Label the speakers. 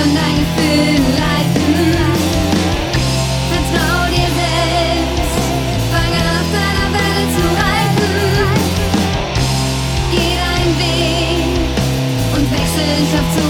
Speaker 1: von deinen leiten. Vertrau dir selbst, fang an deiner Welle zu reiten. Geh deinen Weg und wechsel auf zu